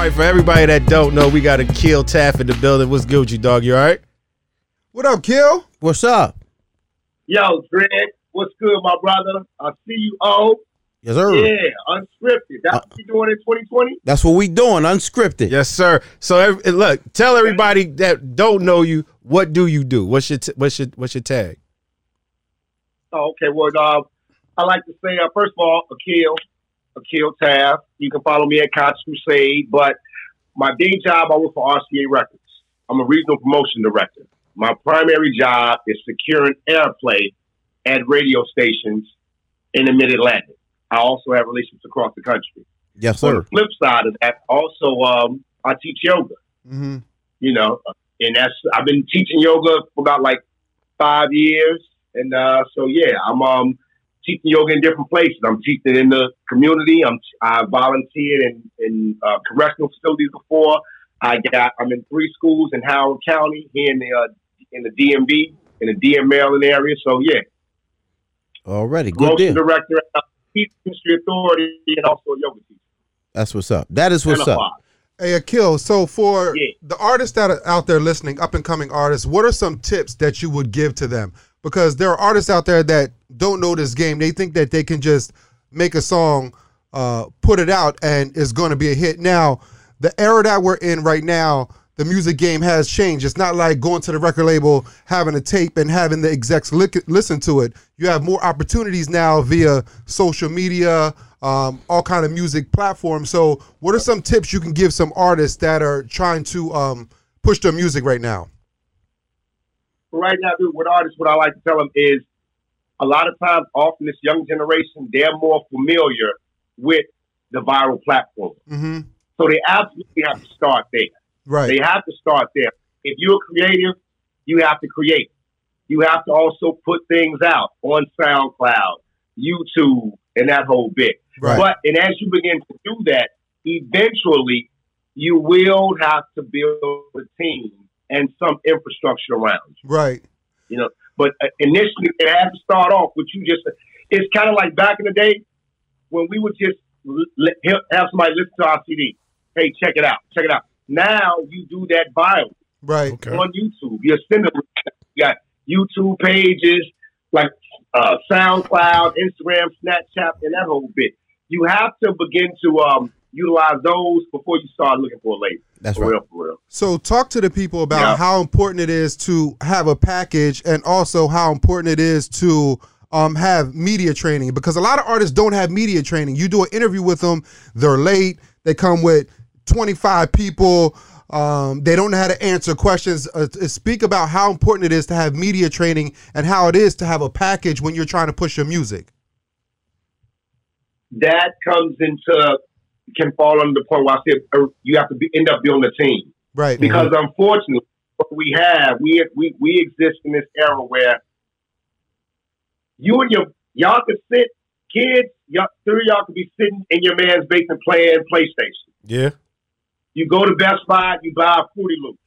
right, for everybody that don't know, we got a Kill Taft in the building. What's good with you, dog? You all right? What up, Kill? What's up? Yo, Greg, what's good, my brother? I see you. Oh, Yes, sir. yeah, unscripted. That's what you doing in 2020? That's what we doing, unscripted. Yes, sir. So ev- look, tell everybody that don't know you, what do you do? What's your t- what's your what's your tag? Oh, okay. Well, uh, I like to say, uh, first of all, Akil, Akil Taft. You can follow me at Conscious Crusade. But my day job, I work for RCA Records. I'm a regional promotion director. My primary job is securing airplay at radio stations in the Mid Atlantic. I also have relationships across the country. Yes, On sir. the flip side of that, also um, I teach yoga. Mm-hmm. You know, and that's I've been teaching yoga for about like five years, and uh, so yeah, I'm um, teaching yoga in different places. I'm teaching in the community. I'm I volunteered in in uh, correctional facilities before. I got I'm in three schools in Howard County here in the uh, in the DMV in the DM Maryland area. So yeah, Already. Good deal. director at Peace History Authority and also a yoga teacher. That's what's up. That is what's and a up. Hey, Akil. So for Yeah. the artists that are out there listening, up and coming artists, what are some tips that you would give to them? Because there are artists out there that don't know this game. They think that they can just make a song, uh, put it out, and it's going to be a hit. Now, the era that we're in right now, the music game has changed. It's not like going to the record label, having a tape, and having the execs lick, listen to it. You have more opportunities now via social media, um, all kind of music platforms. So, what are some tips you can give some artists that are trying to um, push their music right now? Right now, dude, with artists, what I like to tell them is a lot of times, often this young generation, they're more familiar with the viral platform. Mm-hmm. So they absolutely have to start there. Right. They have to start there. If you're creative, you have to create. You have to also put things out on SoundCloud, YouTube, and that whole bit. Right. But and as you begin to do that, eventually you will have to build a team and some infrastructure around you. right. You know, but uh, initially it had to start off with you just. It's kind of like back in the day when we would just have somebody listen to our CD. Hey, check it out, check it out. Now you do that viral Right. Okay. on YouTube. You're sending. You got YouTube pages like uh, SoundCloud, Instagram, Snapchat, and that whole bit. You have to begin to um, utilize those before you start looking for a label. That's for right. real, for real. So talk to the people about Yeah. how important it is to have a package and also how important it is to um, have media training because a lot of artists don't have media training. You do an interview with them, they're late, they come with 25 people, um, they don't know how to answer questions. Uh, to speak about how important it is to have media training and how it is to have a package when you're trying to push your music. That comes into can fall under the point where I said uh, you have to be, end up building a team. Right. because unfortunately, what we have, we we we exist in this era where you and your y'all could sit, kids, y'all, three of y'all could be sitting in your man's basement playing PlayStation. Yeah. You go to Best Buy, you buy Fruity Loops.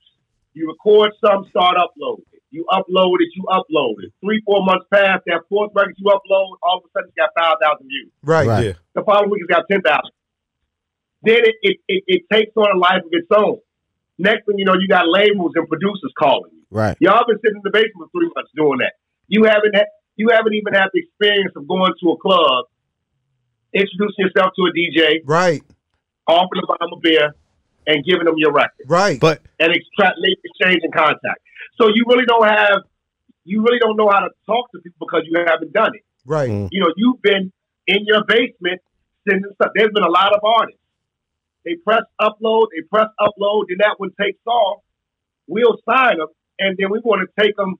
You record some, start upload it. You upload it, you upload it. Three, four months pass, that fourth record you upload, all of a sudden you got 5,000 views. right. Right. Yeah. The following week it's got 10,000. Then it, it, it, it takes on a life of its own. Next thing you know, you got labels and producers calling you. Right. Y'all been sitting in the basement for three months doing that. You haven't had, you haven't even had the experience of going to a club, introducing yourself to a DJ, Right. offering to buy them a beer, and giving them your record Right. But and extract exchange and contact. So you really don't have, you really don't know how to talk to people because you haven't done it. right. Mm. You know, you've been in your basement sending stuff. There's been a lot of artists. They press upload, they press upload, then that one takes off. We'll sign them, and then we want to take them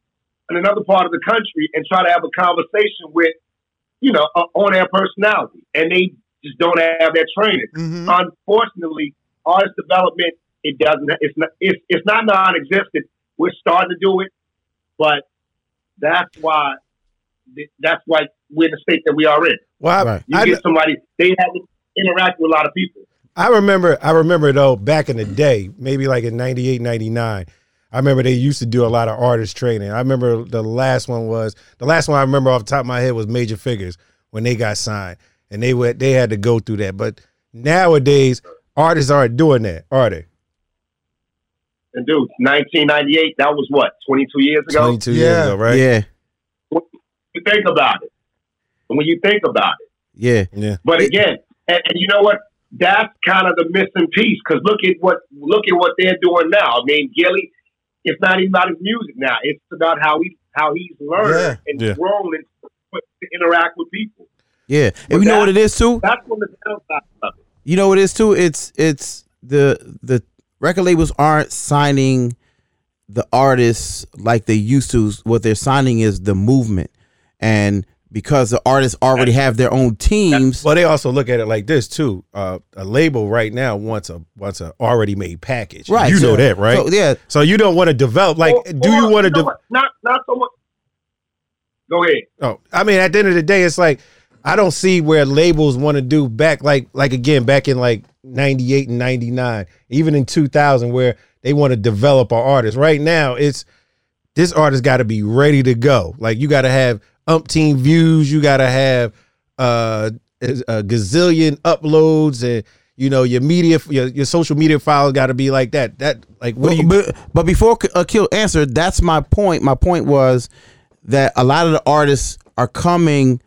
in another part of the country and try to have a conversation with, you know, uh, on their personality, and they just don't have that training. hmm Unfortunately, artist development it doesn't. It's not. It's, it's not non-existent. We're starting to do it, but that's why. That's why we're in the state that we are in. I, Right. You I, get somebody they haven't interacted with a lot of people. I remember I remember though back in the day, maybe like in 98, 99, I remember they used to do a lot of artist training. I remember the last one was the last one I remember off the top of my head was Major Figgas when they got signed. And they went they had to go through that. But nowadays artists aren't doing that, are they? And dude, 1998, that was what, 22 years ago? 22 Yeah. years ago, right? Yeah, You think about it. And when you think about it, yeah. Yeah. but again, and, and you know what? That's kind of the missing piece because look at what look at what they're doing now. I mean, Gillie, it's not even about his music now. It's about how he how he's learned and Yeah. grown and to interact with people. Yeah, But and you know what it is too. That's one of the downside of it. You know what it is too. It's it's the the record labels aren't signing the artists like they used to. What they're signing is the movement, and because the artists already have their own teams. Well, they also look at it like this too. Uh, a label right now wants a wants a already made package. Right, You know that, right? So, yeah, So you don't want to develop like Or- do or, you want to know de- not not so much Go ahead. Oh, I mean, at the end of the day, it's like I don't see where labels want to do back like like again back in like '98 and '99, even in 2000, where they want to develop our artists. Right now, it's this artist got to be ready to go. Like you got to have umpteen views, you got to have uh, a gazillion uploads, and you know your media, your, your social media file got to be like that. That like what do you? but, but before Akil answered, that's my point. My point was that a lot of the artists are coming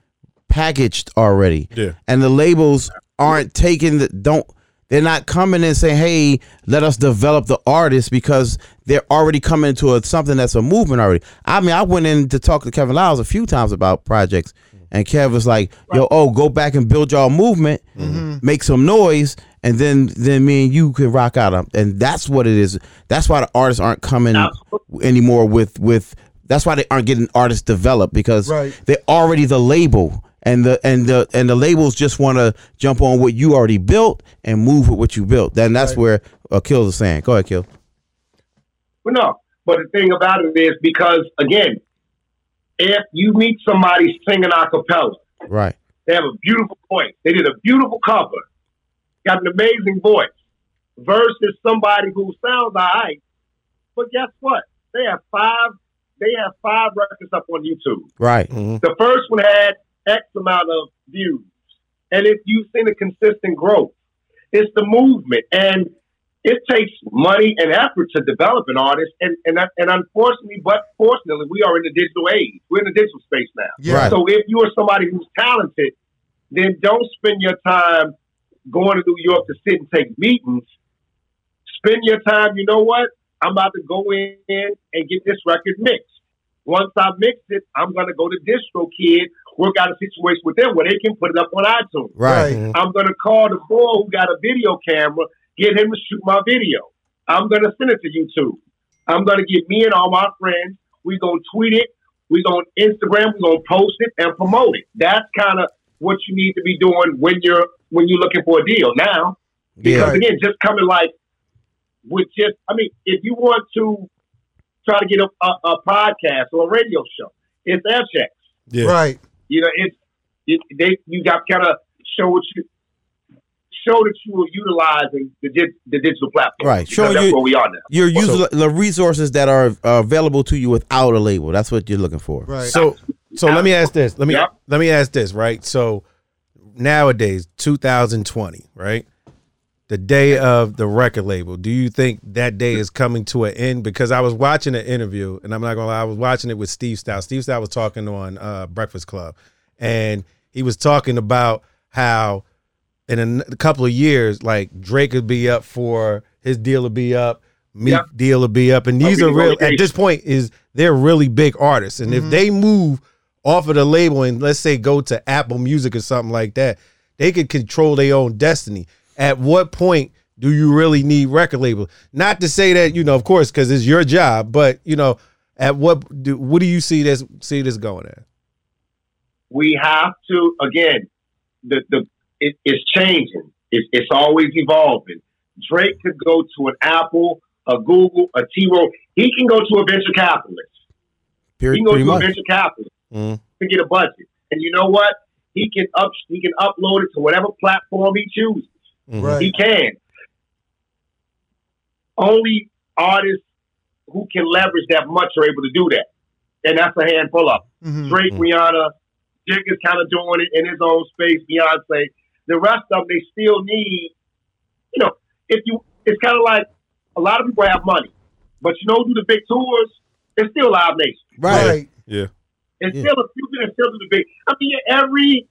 packaged already. Yeah. And the labels aren't taking the don't they're not coming and saying, "Hey, let us develop the artist," because they're already coming to a, something that's a movement already. I mean, I went in to talk to Kevin Liles a few times about projects, and Kev was like, "Yo, oh, go back and build y'all movement, mm-hmm. Mm-hmm. make some noise, and then then me and you can rock out." And that's what it is. That's why the artists aren't coming Absolutely. anymore with with. That's why they aren't getting artists developed because Right. they're already the label and the and the and the labels just want to jump on what you already built and move with what you built. Then that's Right. where uh, Kills is saying. Go ahead, Kill. But no. But the thing about it is because again, if you meet somebody singing a cappella, Right. they have a beautiful voice. They did a beautiful cover, got an amazing voice, versus somebody who sounds alright. But guess what? They have five. They have five records up on YouTube. Right. Mhm. The first one had X amount of views. And if you've seen a consistent growth, it's the movement. And it takes money and effort to develop an artist. And, and, and unfortunately, but fortunately, we are in the digital age. We're in the digital space now. Yeah. So if you are somebody who's talented, then don't spend your time going to New York to sit and take meetings. Spend your time, you know what? I'm about to go in and get this record mixed. Once I mix it, I'm going to go to DistroKid, work out a situation with them where they can put it up on iTunes. Right. Mhm. I'm going to call the boy who got a video camera, get him to shoot my video. I'm going to send it to YouTube. I'm going to get me and all my friends. We're going to tweet it. We're going to Instagram. We're going to post it and promote it. That's kind of what you need to be doing when you're when you're looking for a deal now. Because Yeah. again, just coming like with just, I mean, if you want to try to get a, a, a podcast or a radio show, it's air checks. Yeah. Right. You know, it's it, they you got kind of show what you show that you are utilizing the dig, the digital platform. Right. Show that's you- where we are now. You're using So- the resources that are uh, available to you without a label. That's what you're looking for. Right. So so let me ask this. Let me Yep. let me ask this, right? So nowadays, 2020, right? The day of the record label. Do you think that day is coming to an end? Because I was watching an interview, and I'm not gonna lie, I was watching it with Steve Stoute. Steve Stoute was talking on uh, Breakfast Club, and he was talking about how in a, couple of years, like Drake would be up for his deal will be up, Meek Yep. deal will be up, and these are real. At this point, is they're really big artists, and if they move off of the label and let's say go to Apple Music or something like that, they could control their own destiny. At what point do you really need record label? Not to say that you know, of course, because it's your job, but you know, at what do what do you see this see this going at? We have to again. The the it, it's changing. It's it's always evolving. Drake could go to an Apple, a Google, a T Row. He can go to a venture capitalist. He can go to a venture capitalist. Mm. to get a budget. And you know what? He can up he can upload it to whatever platform he chooses. Mhm. Right. He can. Only artists who can leverage that much are able to do that. And that's a handful of them. Mhm. Drake, Rihanna, Dick is kind of doing it in his own space, Beyonce. The rest of them, they still need you know, if you, it's kind of like a lot of people have money, but you know, do the big tours, it's still Live Nation. Right. Yeah. It's Yeah. still a few can still do the big. I mean, every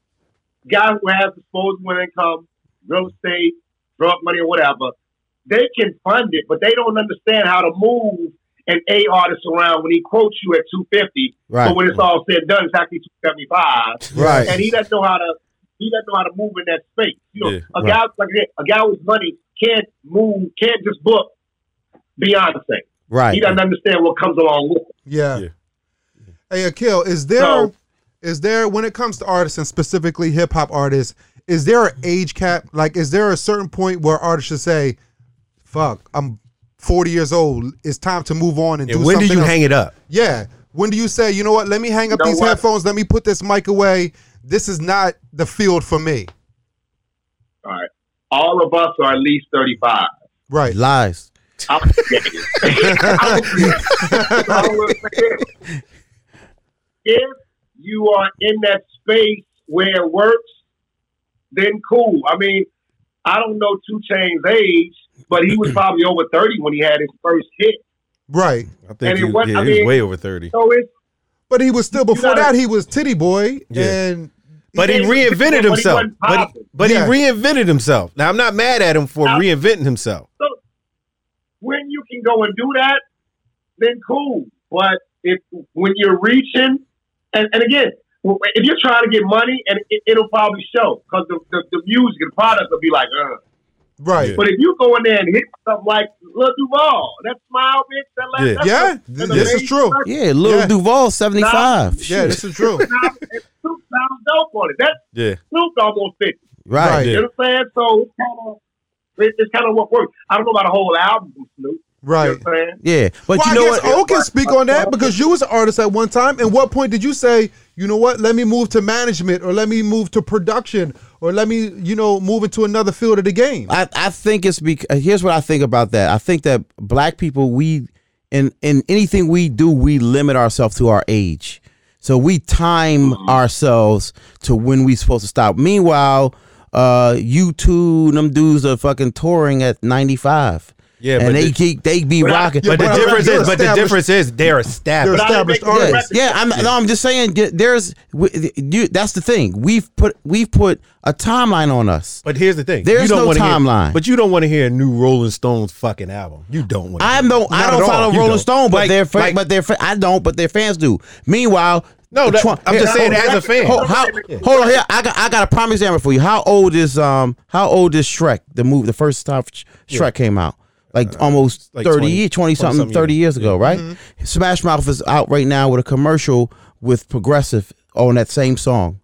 guy who has disposable income, real estate, drug money, or whatever, they can fund it, but they don't understand how to move an A artist around when he quotes you at two fifty, Right. but when it's all said and done, it's actually two seventy five, Right. and he doesn't know how to. He doesn't know how to move in that space. You know, Yeah, a right. guy like a guy with money can't move, can't just book Beyonce. Right. He doesn't understand what comes along with it. Yeah. Yeah. Hey, Akil, is there So- is there when it comes to artists and specifically hip hop artists, is there an age cap? Like, is there a certain point where artists should say, "Fuck, I'm 40 years old. It's time to move on and And do when do something you else." hang it up? Yeah. When do you say, you know what? Let me hang up You know these what? headphones. Let me put this mic away. This is not the field for me. All right, all of us are at least thirty five. Right. Lies. I'm I will say this. If you are in that space where it works, then cool. I mean, I don't know 2 Chainz' age, but he was probably over 30 when he had his first hit. Right. I think And he, it was- yeah, I he was way over 30. So it's But he was still before gotta- that. He was Tity Boi, Yeah. and But he Yeah, reinvented himself. But he, popping. but Yeah. he reinvented himself. Now I'm not mad at him for Now- reinventing himself. so when you can go and do that, then cool. But if when you're reaching, and, and again, if you're trying to get money, and it, it'll probably show because the, the, the music and product will be like, Ugh. right. But if you go in there and hit something like Lil Duval, that smile, bitch, that last, Yeah. Yeah, a- that's this is true. record. Yeah, Lil Yeah. Duval, 75. Yeah, Shit. this is true. Now, Snoop sounds dope on it. That's Yeah. Snoop almost 50. Right. Right. Yeah. You know what I'm saying? So it's kind of it's kind of what works. I don't know about a whole album from Snoop. Right. You know what I'm saying? Yeah. But well, you know I guess what? O can speak on that because you was an artist at one time. And what point did you say, you know what, let me move to management or let me move to production or let me, you know, move into another field of the game? I, I think it's because here's what I think about that. I think that black people, we in in anything we do, we limit ourselves to our age. So we time ourselves to when we supposed to stop. Meanwhile, uh, you two, them dudes are fucking touring at 95. Yeah, but and they the- keep they be But I- rocking. But the difference is, but the difference is they're established. They're established But artists. Yeah, I'm, no, I'm just saying. There's, we- you, that's the thing. We've put, we've put a timeline on us. But here's the thing: There's you don't no wanna hear- timeline. but you don't want to hear a new Rolling Stones fucking album. You don't want. I don't, I don't at all. follow Rolling don't. Stone, but Like- their, fa- like- but their, fa- I don't, but their fans do. Meanwhile, No, that- Trump- I'm just saying as a fan. Hold, how, hold on here. I got, I got a prime example for you. How old is, um, how old is Shrek? The movie, the first time Sh- Shrek came out, like almost Uh, like 30, 20 years, 20 something, 20 30 years years. ago, right? Smash Mouth is out right now with a commercial with Progressive on that same song.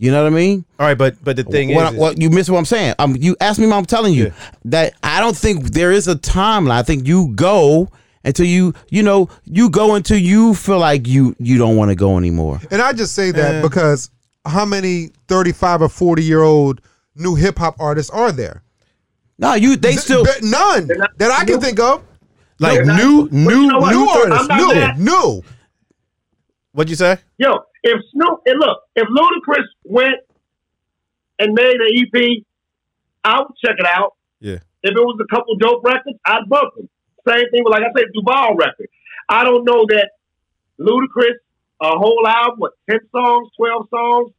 You know what I mean? All right, but but the thing what, is, what you miss what I'm saying. Um, you asked me, what I'm telling you Yeah. that I don't think there is a timeline. I think you go until you, you know, you go until you feel like you you don't want to go anymore. And I just say that because how many 35 or 40 year old new hip hop artists are there? No, you they Th- still th- none that I can think of. like No, new, but new, you know what? new I'm artists. not New, mad. new. What'd you say? Yo, if Snoop and look, if Ludacris went and made an EP, I would check it out. Yeah. If it was a couple dope records, I'd bump them. Same thing with like I said, Duval record. I don't know that Ludacris, a whole album, what, ten songs, twelve songs.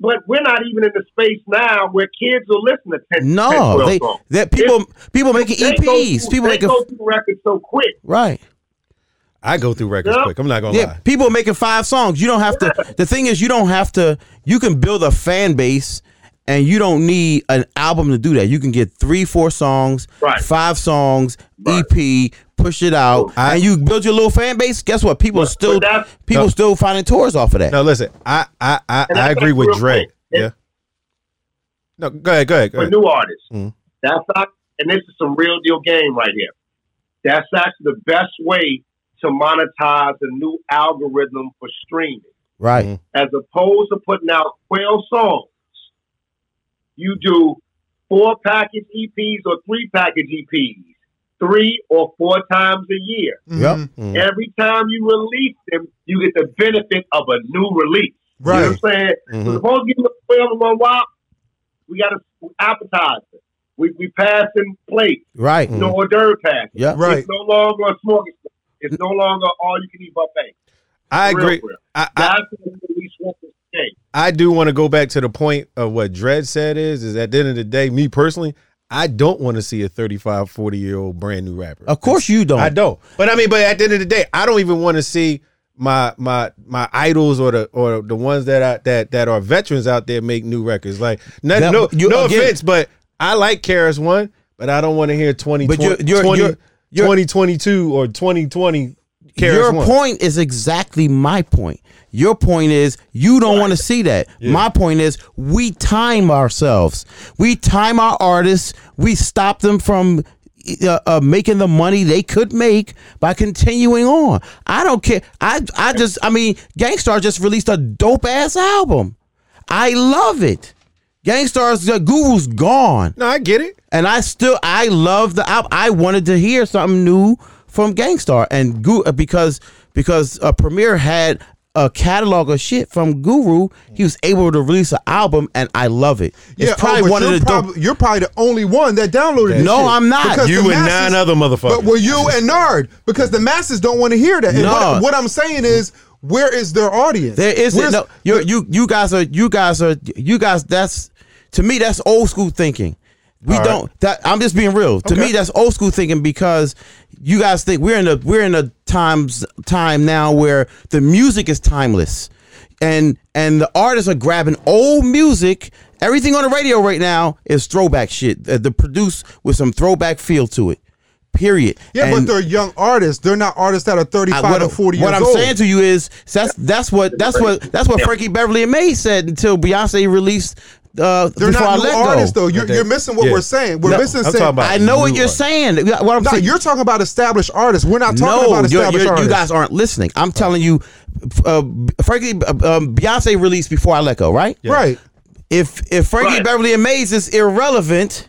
But we're not even in the space now where kids will listen to 10, 10 no 12 they songs. that people people making They go EPs, through- people they making go through records so quick. right. I go through records Yeah. quick. I'm not gonna Yeah, lie. people are making five songs. You don't have to. The thing is, you don't have to. You can build a fan base, and you don't need an album to do that. You can get three, four songs, Right. five songs, Right. EP, push it out, I- and you build your little fan base. Guess what? People are But- still but people No. still finding tours off of that. No, listen. I I I, I agree with real Dre. quick. Yeah. No, go ahead. Go ahead. Go for new artists. Mhm. That's not, and this is some real deal game right here. That's actually the best way to monetize a new algorithm for streaming, Right. Mhm. as opposed to putting out twelve songs. You do four package EPs or three package EPs, three or four times a year. Yep. Mhm. Mhm. Every time you release them, you get the benefit of a new release. You know Right. what I'm saying? Mhm. So suppose give them 12 in one wop, we got to advertise it. We we passing plates, Right. no hors d'oeuvre pass. Yeah. Right. It's no longer a smorgasbord. It's no longer all you can eat buffet. I Real, agree. real. I, I, That's what we release one to stay. I do want to go back to the point of what Dred said is is at the end of the day, me personally, I don't want to see a 35, 40 year old brand new rapper. Of course you don't. I don't. But I mean, but at the end of the day, I don't even want to see my my my idols or the or the ones that I, that that are veterans out there make new records. Like no That- no, you- no again- offense, but I like KRS-One, but I don't want to hear 20, But you're- 20, you're- 20 you're- you're- 2022 or 2020 Karis Your point is exactly my point. Your point is you don't want to see that. My point is we time ourselves. We time our artists. We stop them from uh, uh, making the money they could make by continuing on. I don't care. I I just I mean, Gang Starr just released a dope ass album. I love it. Gang Starr's the Guru's gone. No, I get it. And I still I love the album. I wanted to hear something new from Gang Starr and Gu- uh, because because uh, Premier had a catalog of shit from Guru. He was able to release an album, and I love it. It's Yeah, probably oh, but one of you're the dope. probably, you're probably the only one that downloaded this No, shit. I'm not. Because You and masses- nine other motherfuckers. But were you and Nard? Because the masses don't want to hear that. And No. what, what I'm saying is, where is their audience? There isn't no. You you you guys are you guys are you guys. That's to me that's old school thinking. We All right. don't. That I'm just being real. To me, that's old school thinking because you guys think we're in a we're in a times time now where the music is timeless, and and the artists are grabbing old music. Everything on the radio right now is throwback shit. Uh, the produce with some throwback feel to it. Period. Yeah, And- but they're young artists. They're not artists that are 35 I- what, to 40 what I'm old. saying to you is that's that's what that's what that's what Frankie Beverly and Maze said until Beyonce released uh they're not I new let artists, go. though. You're, But you're missing what yeah. we're saying. We're No, missing I'm saying. about- I know what you're artists. saying. What I'm No, saying, you're talking about established artists. We're not talking no, about you're- established you're- artists. you guys aren't listening. I'm telling you, uh, Frankie, uh, um, Beyonce released before I let go, right? Right. If if Frankie Right. Beverly and Maze is irrelevant,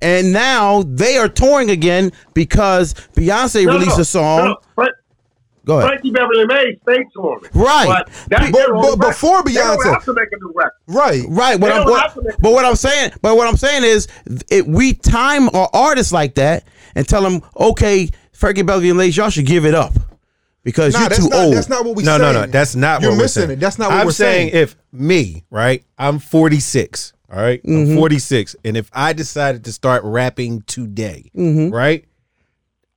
and now they are touring again because Beyonce No, released no, a song. no, Frank- Go ahead. Frankie Beverly Maze stay touring. Right. But, that's But- but record. before They don't Beyonce- have to make a new record. Right. Right. What They I'm, don't what, to make- but what I'm saying, but what I'm saying is, it, we time our artists like that and tell them, okay, Frankie Beverly and Maze, y'all should give it up because Nah, you're too not, old. That's not what we no, saying. no, no. That's not You're what we're missing saying. it. That's not what I'm we're saying. saying. If me, right, I'm 46. All right? Mm-hmm. I'm 46, and if I decided to start rapping today, Mm-hmm. right,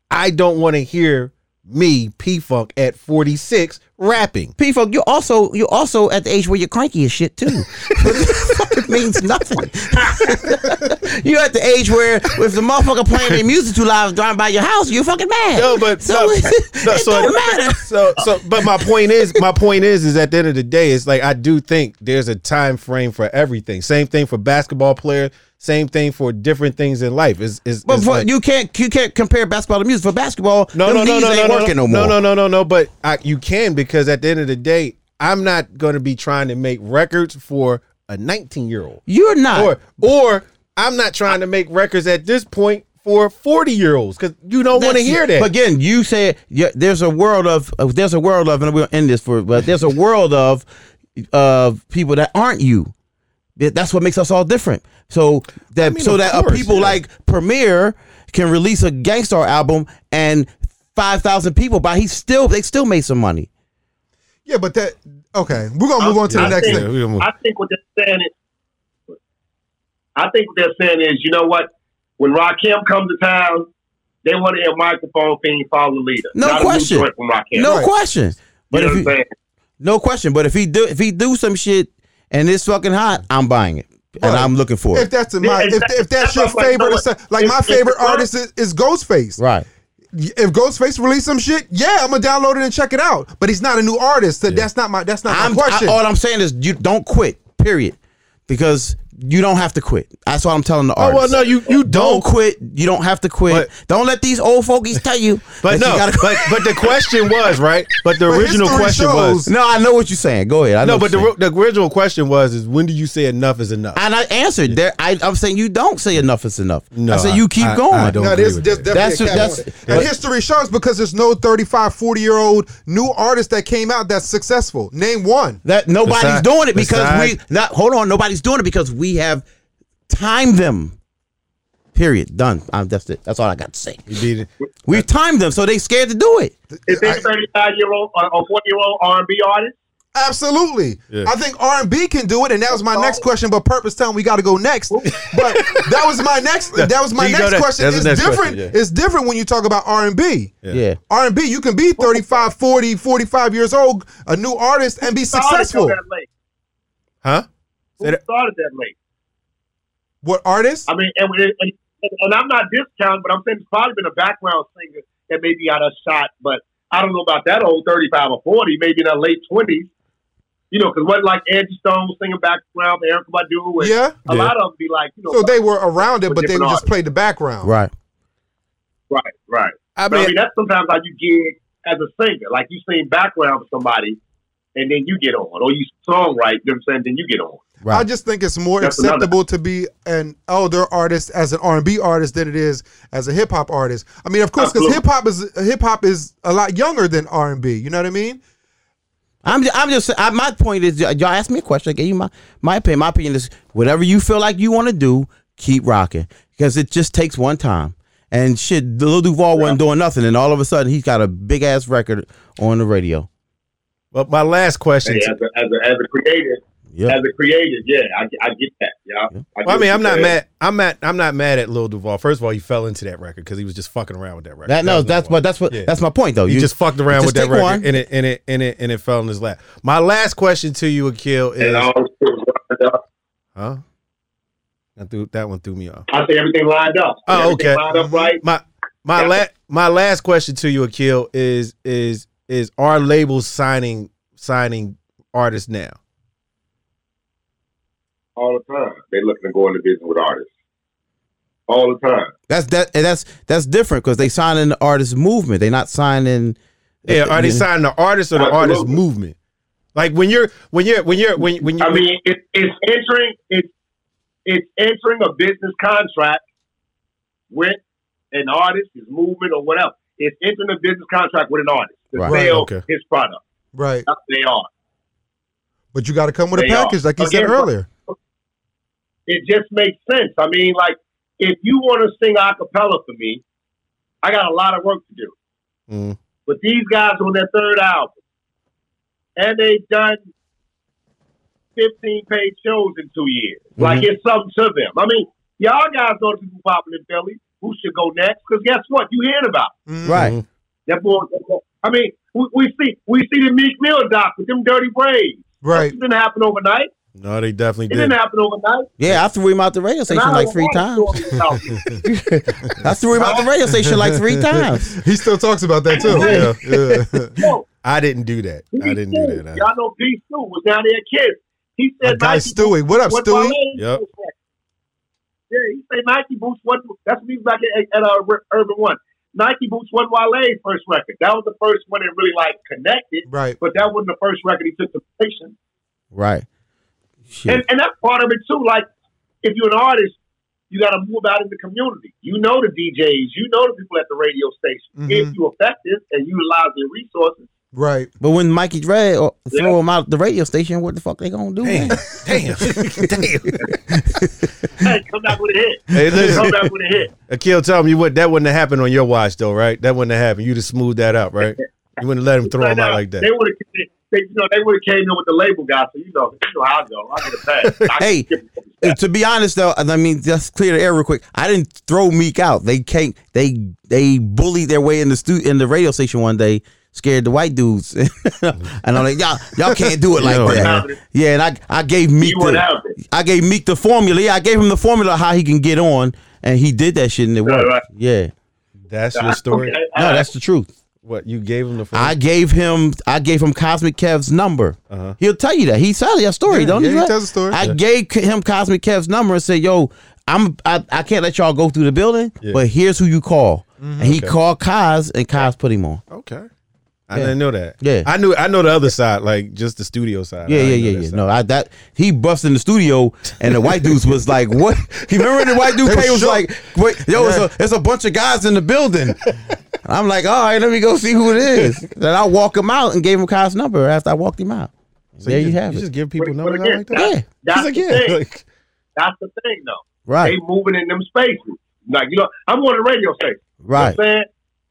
I don't want to hear me P Funk at 46 rapping. P folk, you're also you're also at the age where you're cranky as shit too. it means nothing. you're at the age where if the motherfucker playing their music too loud driving by your house, you're fucking mad. No, but so no, it, no, it so- don't matter. So, so, but my point is, my point is, is at the end of the day, it's like I do think there's a time frame for everything. Same thing for basketball players. Same thing for different things in life. Is is But for, like- you can't you can't compare basketball to music. For basketball, No, them no, no, knees no, no, no, no, no, no, no, no. But I, you can because at the end of the day, I'm not going to be trying to make records for a 19 year old, You're not. or or I'm not trying to make records at this point for 40 year olds because you don't want to hear that. But again, you said yeah, there's a world of uh, there's a world of, and we'll end this for, but there's a world of of people that aren't you. That's what makes us all different. So that mean, so that course, people yeah. like Premier can release a Gang Starr album and five thousand people buy. He still they still made some money. Yeah, but that okay. We're gonna move on to the I next think, thing. we. I think what they're saying is, I think what they're saying is, you know what? When Rakim comes to town, they want to hear microphone thing follow the leader. No not question. A new joint from Rakim. No Right. question. But you know if what he, saying? no question. But if he do if he do some shit and it's fucking hot, I'm buying it and I'm looking for If it. that's my, Yeah, if, exactly. if that's That's your what like, favorite, you know it's like what? my favorite artist is, is Ghostface. Right. If Ghostface release some shit, yeah, I'm gonna download it and check it out. But he's not a new artist. That That's not my. That's not I'm, my question. I, all I'm saying is you don't quit. Period. Because you don't have to quit. That's what I'm telling the oh well, no, you you Don't don't. quit. You don't have to quit. But- don't let these old fogies tell you. But that you no, gotta- but but the question was right. But the But original question shows- was no, I know what you're saying. Go ahead. I know no. But the the original question was is when do you say enough is enough? and I answered there. I, I'm saying you don't say enough is enough. No, I said you keep I- I- going. I don't no, there's, there's that. definitely That's- a cap that's- And but- history shows because there's no 35, 40 year old new artist that came out that's successful. Name one. That nobody's Besides- doing it because besides- we. Not, hold on, nobody's doing it because we have timed them. Period. Done. Um, that's it. That's all I got to say. You beat it. We've timed them, so they scared to do it. Is there 35 year old or 40 year old R&B artist? Absolutely. Yeah. I think R and B can do it, and that was my next question. But purpose telling we got to go next. But that was my next. That was my You next there. question. That's It's next different. question, yeah. It's different when you talk about R and B. Yeah. Yeah. R and B, you can be 35, 40, 45 years old, a new artist, and be successful. Huh? Who Say that- started that late? What artist? I mean, and, and, and, and I'm not discounting, but I'm saying it's probably been a background singer that maybe got a shot, but I don't know about that old 35 or 40, maybe in their late 20s. You know, because what like Angie Stone was singing background, Erykah Badu, and Yeah. a Yeah. lot of them be like, you know, So they were around it, but they would different just play the background. Right. right, right. I But I mean, mean, that's sometimes how you gig as a singer. Like you sing background for somebody, and then you get on, or you songwrite, you know what I'm saying? Then you get on. I just think it's more That's another- acceptable to be an elder artist as an R and B artist than it is as a hip hop artist. I mean, of course, because hip hop is hip hop is a lot younger than R and B. You know what I mean? I'm just, I'm just I, my point is y'all asked me a question. I gave you my my opinion. My opinion is whatever you feel like you want to do, keep rocking because it just takes one time. And shit, Lil Duval wasn't doing nothing, and all of a sudden he's got a big ass record on the radio. but my last question. Hey, as, a, as, a, as a creator, Yeah. as a creator, yeah, I, I get that. Yeah, Yeah. I, Well, I mean, I'm not mad. I'm mad. I'm not mad at Lil Duval. First of all, he fell into that record because he was just fucking around with that record. That no, was that's number what that's what Yeah. that's my point though. He You just fucked around just with that record, one. and it and it and it and it fell in his lap. My last question to you, Akil, is all huh? I threw that one threw me off. I say everything lined up. Oh, everything okay. Lined up right. My my Yeah. la- my last question to you, Akil, is is is our labels signing signing artists now? All the time. They're looking to go into business with artists. All the time. that's that and that's that's different because they signing the artist movement. They're not signing. Yeah, are they you know, signing the artist or the artist movement? Like when you're when you're when you're when when you I mean, it, it's entering it's it's entering a business contract with an artist, his movement, or whatever. It's entering a business contract with an artist to Right. sell Okay. his product. Right. That's what they are. But you got to come with a They are. package, like you said earlier. It just makes sense. I mean, like if you want to sing a cappella for me, I got a lot of work to do. Mm. But these guys on their third album, and they've done 15 page shows in two years. Like it's something to them. I mean, y'all guys know the people popping in Philly. Who should go next? Because guess what? You hearing about it. Mhm. Right. that boy. that boy- I mean, we, we see we see the Meek Mill doc with them dirty braids. Right. It didn't happen overnight. No, they definitely It did. didn't happen overnight. Yeah, I threw him out the radio station like three times. stories about it. I threw him out the radio station like three times. He still talks about that too. Yeah. Yeah. Yo, I didn't do that. I didn't do that. I- Y'all know B. Stu was down there at Kids. He said "Guy Stewie, What up, What Stewie? Wale Yep. Yeah, he said Nike boots one. That's what he was back at, at uh, Urban One. Nike boots one Wale's first record. That was the first one that really like connected, Right. but that wasn't the first record he took to station. Right. Shit. And and that's part of it too. Like if you're an artist, you got to move out in the community. You know the DJs, you know the people at the radio station. Mhm. If you're effective and utilize their resources, Right. But when Mikey Dre or throw him out the radio station, what the fuck they gonna do? Damn, man? damn, damn. hey, come back with a hit. Hey, listen. Come back with a hit. Akil, tell me what that wouldn't have happened on your watch though, right? That wouldn't have happened. You'd have smoothed that out, right? You wouldn't let him throw him out like that. They that. would have, they, you know, they would have came in with the label guy. So you know, you know how I go. I get a pass. Hey, give them some Uh, respect. to be honest though, I mean, just clear the air real quick. I didn't throw Meek out. They came, they they bullied their way in the stu- in the radio station one day, scared the white dudes, and I'm like, y'all y'all can't do it like Yo, that. man. Yeah, and I I gave Meek the. I gave Meek the formula. Yeah, I gave him the formula how he can get on, and he did that shit and it worked. right. Yeah, That's your story. Okay, no, that's the truth. What you gave him the phone? I gave him I gave him Cosmic Kev's number. Uh-huh. He'll tell you that. He tells that story, Yeah, don't yeah, he? he tells the story. I gave him Cosmic Kev's number and said, "Yo, I'm I, I can't let y'all go through the building, Yeah. but here's who you call." And he Okay. called Kaz, and Kaz put him on. okay. I Yeah. didn't know that. Yeah. I knew I know the other side, like just the studio side. Yeah, yeah, yeah, yeah. side. No, I that he bust in the studio, and the white dudes was like, "What?" You remember the white dude They was was shook. like, "Wait, yo, it's a it's a bunch of guys in the building." I'm like, "All right, let me go see who it is." Then I walk him out and gave him Kaz's number after I walked him out. So there you, just, have you it. just give people numbers again, out like that. Yeah, That's He's like, the yeah, thing. like, That's the thing, though. right. They moving in them spaces. Like you know, I'm on the radio station. Right. You know what I'm saying?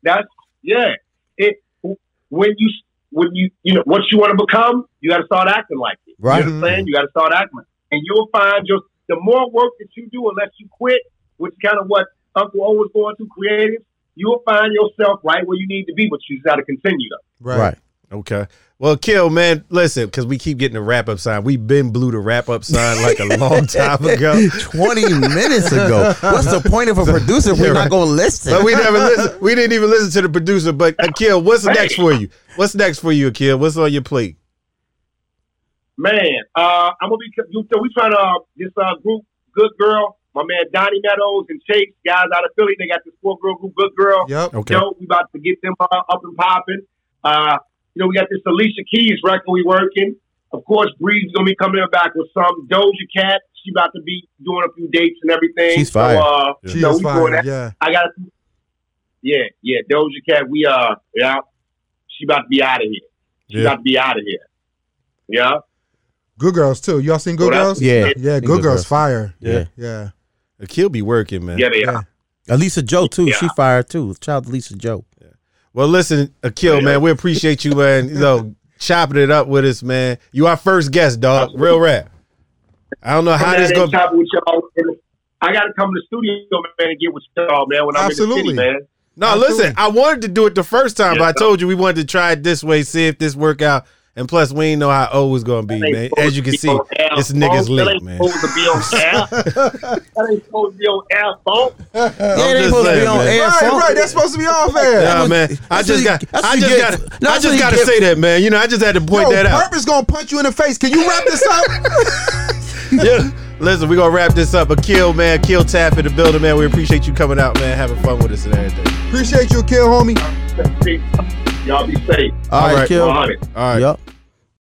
That's yeah. It when you when you you know what you want to become, you got to start acting like it. Right. You know what I'm saying? You got to start acting, and you'll find your the more work that you do, unless you quit, which kind of what Uncle O was going through, creative. You'll find yourself right where you need to be, but you just got to continue though. Right. Right. Okay. Well, Kill, man, listen, because we keep getting the wrap up sign. We've been blew the wrap up sign like a long time ago. 20 minutes ago. What's the point of a producer if we're not going to listen? But we never listen. We didn't even listen to the producer. But Akil, what's next for you? What's next for you, Akil? What's on your plate? Man, uh, I'm gonna be. You, so we trying to uh, this uh, group, Good Girl. My man Donnie Meadows and Chase, guys out of Philly. They got this four girl group, Good Girl. Yep. Okay. Yo, we about to get them uh, up and popping. Uh, you know, we got this Alicia Keys record we working. Of course, Bree's gonna be coming back with some Doja Cat. She about to be doing a few dates and everything. She's So, fire. uh, Yeah. She you know, is we fire. Yeah. I got. Yeah, yeah, Doja Cat. We uh, yeah, she about to be out of here. She Yeah. about to be out of here. Yeah. Good girls too. Y'all seen Good Well, Girls? yeah. Yeah. Good Good Girls Girls. fire. Yeah. Yeah. Akil be working, man. Yeah, they Yeah. are. Elisa Joe, too. Yeah. She fired, too. Child Elisa Joe. Yeah. Well, listen, Akil, man, we appreciate you, man. You know, chopping it up with us, man. You our first guest, dog. Real rap. I don't know how Come this down going. there and chop with y'all. I got to come to the studio, man, and get with y'all, man. When I'm Absolutely. in the city, man. No, Absolutely. listen, I wanted to do it the first time, but I Yeah. told you we wanted to try it this way, see if this work out. And plus, we ain't know how O was gonna be, That man. As you can see, on this nigga's lit, ain't man. supposed to be on air. that ain't supposed to be on air, folks. Yeah, I'm they supposed to be on air. Right, phone. right. That's supposed to be off air. Yeah, man. I just got, I just got, I just got to say that, man. You know, I just had to point Yo, that out. Purpose gonna punch you in the face. Can you wrap this up? yeah. Listen, we're gonna wrap this up. Akil, man, Kill Tap in the building, man. We appreciate you coming out, man, having fun with us and everything. Appreciate you, kill homie. Y'all be safe. All right, right. kill. 100. All right. Yep.